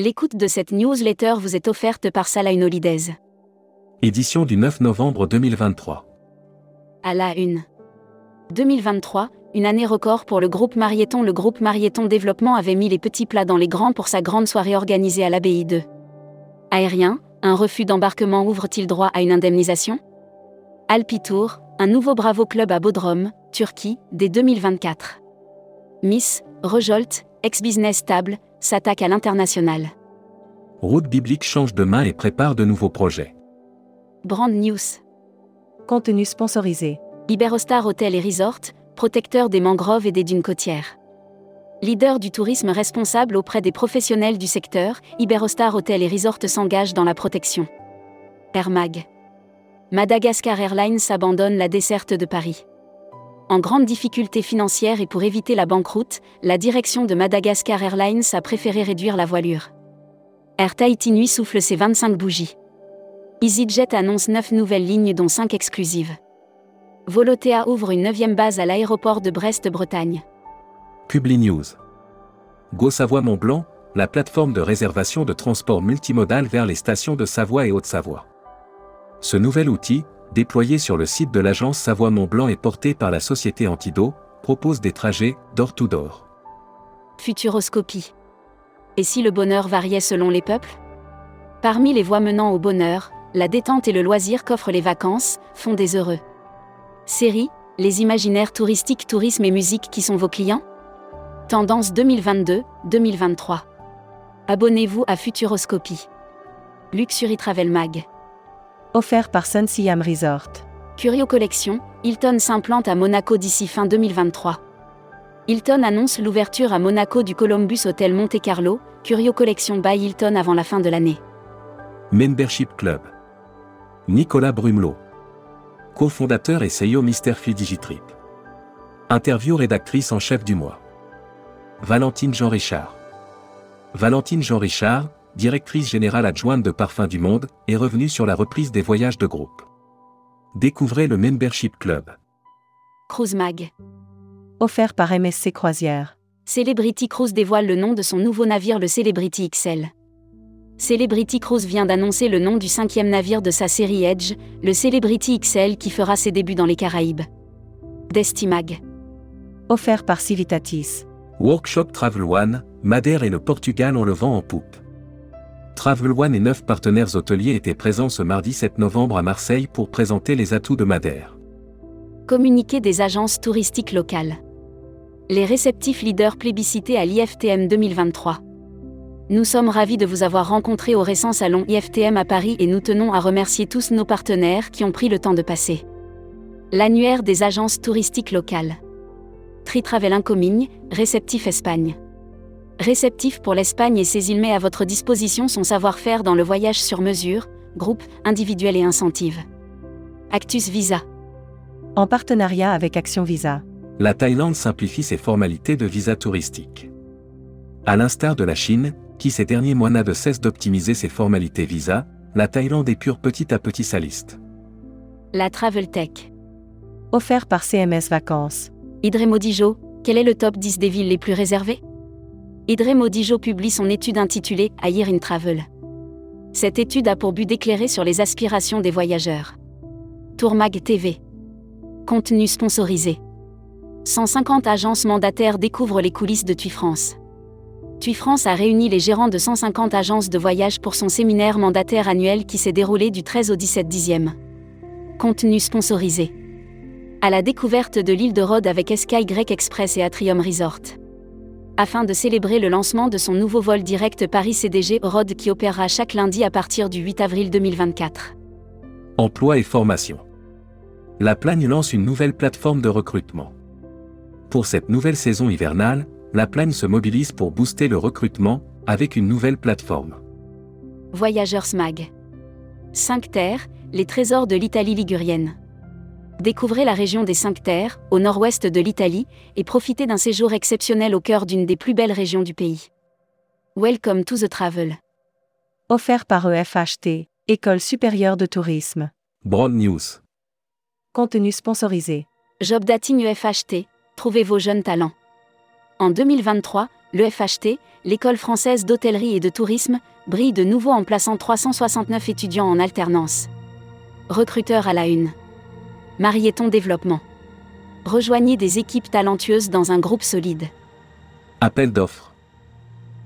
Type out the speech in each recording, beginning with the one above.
L'écoute de cette newsletter vous est offerte par Salah Holidays. Édition du 9 novembre 2023. À la une. 2023, une année record pour le groupe Marieton. Le groupe Marieton Développement avait mis les petits plats dans les grands pour sa grande soirée organisée à l'abbaye de Aérien, un refus d'embarquement ouvre-t-il droit à une indemnisation? Alpitour, un nouveau Bravo Club à Bodrum, Turquie, dès 2024. Miss, Rejolt, ex-business stable, s'attaque à l'international. Route biblique change de main et prépare de nouveaux projets. Brand News. Contenu sponsorisé. Iberostar Hotel et Resort, protecteur des mangroves et des dunes côtières. Leader du tourisme responsable auprès des professionnels du secteur, Iberostar Hotel et Resort s'engage dans la protection. Air Mag. Madagascar Airlines abandonne la desserte de Paris. En grande difficulté financière et pour éviter la banqueroute, la direction de Madagascar Airlines a préféré réduire la voilure. Air Tahiti Nuit souffle ses 25 bougies. EasyJet annonce 9 nouvelles lignes dont 5 exclusives. Volotea ouvre une neuvième base à l'aéroport de Brest-Bretagne. Publi News. Go Savoie Mont Blanc, la plateforme de réservation de transport multimodal vers les stations de Savoie et Haute-Savoie. Ce nouvel outil, déployé sur le site de l'agence Savoie Mont Blanc et porté par la société Antido, propose des trajets door-to-door. Futuroscopie. Et si le bonheur variait selon les peuples? Parmi les voies menant au bonheur, la détente et le loisir qu'offrent les vacances font des heureux. Série, les imaginaires touristiques, tourisme et musique qui sont vos clients? Tendance 2022-2023. Abonnez-vous à Futuroscopie. Luxury Travel Mag. Offert par Sun Siam Resort. Curio Collection, Hilton s'implante à Monaco d'ici fin 2023. Hilton annonce l'ouverture à Monaco du Columbus Hotel Monte Carlo, Curio Collection by Hilton avant la fin de l'année. Membership Club. Nicolas Brumelot. cofondateur et CEO Free Digitrip. Interview rédactrice en chef du mois. Valentine Jean Richard. Valentine Jean Richard, directrice générale adjointe de Parfums du Monde, est revenue sur la reprise des voyages de groupe. Découvrez le Membership Club. Cruise Mag. Offert par MSC Croisière. Celebrity Cruise dévoile le nom de son nouveau navire, le Celebrity XL. Celebrity Cruise vient d'annoncer le nom du cinquième navire de sa série Edge, le Celebrity XL qui fera ses débuts dans les Caraïbes. Destimag. Offert par Civitatis. Workshop Travel One, Madère et le Portugal ont le vent en poupe. Travel One et neuf partenaires hôteliers étaient présents ce mardi 7 novembre à Marseille pour présenter les atouts de Madère. Communiqué des agences touristiques locales. Les réceptifs leaders plébiscités à l'IFTM 2023. Nous sommes ravis de vous avoir rencontré au récent salon IFTM à Paris et nous tenons à remercier tous nos partenaires qui ont pris le temps de passer. L'annuaire des agences touristiques locales. Tritravel Incomigne, réceptif Espagne réceptif pour l'Espagne et ses îles met à votre disposition son savoir-faire dans le voyage sur mesure, groupe, individuel et incentive. Actus Visa. En partenariat avec Action Visa. La Thaïlande simplifie ses formalités de visa touristique. À l'instar de la Chine, qui ces derniers mois n'a de cesse d'optimiser ses formalités visa, la Thaïlande épure petit à petit sa liste. La Travel Tech. Offert par CMS Vacances. Idré-Modijo, quel est le top 10 des villes les plus réservées? Idré Modijo publie son étude intitulée A Year in Travel. Cette étude a pour but d'éclairer sur les aspirations des voyageurs. Tourmag TV. Contenu sponsorisé. 150 agences mandataires découvrent les coulisses de TUI France. TUI France a réuni les gérants de 150 agences de voyage pour son séminaire mandataire annuel qui s'est déroulé du 13 au 17 dixième. Contenu sponsorisé. À la découverte de l'île de Rhodes avec SKY Express et Atrium Resort afin de célébrer le lancement de son nouveau vol direct Paris-CDG Rhodes qui opérera chaque lundi à partir du 8 avril 2024. Emploi et formation. La Plagne lance une nouvelle plateforme de recrutement. Pour cette nouvelle saison hivernale, la Plagne se mobilise pour booster le recrutement avec une nouvelle plateforme. Voyageurs Smag. 5 terres, les trésors de l'Italie ligurienne. Découvrez la région des Cinq Terres, au nord-ouest de l'Italie, et profitez d'un séjour exceptionnel au cœur d'une des plus belles régions du pays. Welcome to the travel. Offert par EFHT, École supérieure de tourisme. Broad News. Contenu sponsorisé. Job Dating EFHT, trouvez vos jeunes talents. En 2023, l'EFHT, l'école française d'hôtellerie et de tourisme brille de nouveau en plaçant 369 étudiants en alternance. Recruteur à la une. Marieton Développement. Rejoignez des équipes talentueuses dans un groupe solide. Appel d'offres.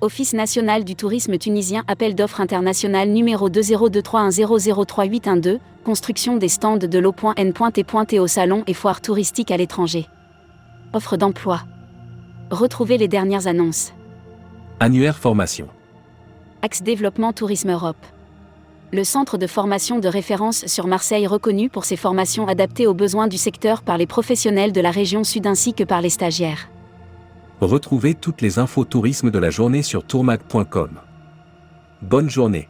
Office national du tourisme tunisien Appel d'offres international numéro 202310038112, construction des stands de l'eau.n.t.t au salon et foire touristique à l'étranger. Offre d'emploi. Retrouvez les dernières annonces. Annuaire formation. Axe Développement Tourisme Europe. Le centre de formation de référence sur Marseille reconnu pour ses formations adaptées aux besoins du secteur par les professionnels de la région sud ainsi que par les stagiaires. Retrouvez toutes les infos tourisme de la journée sur tourmag.com. Bonne journée.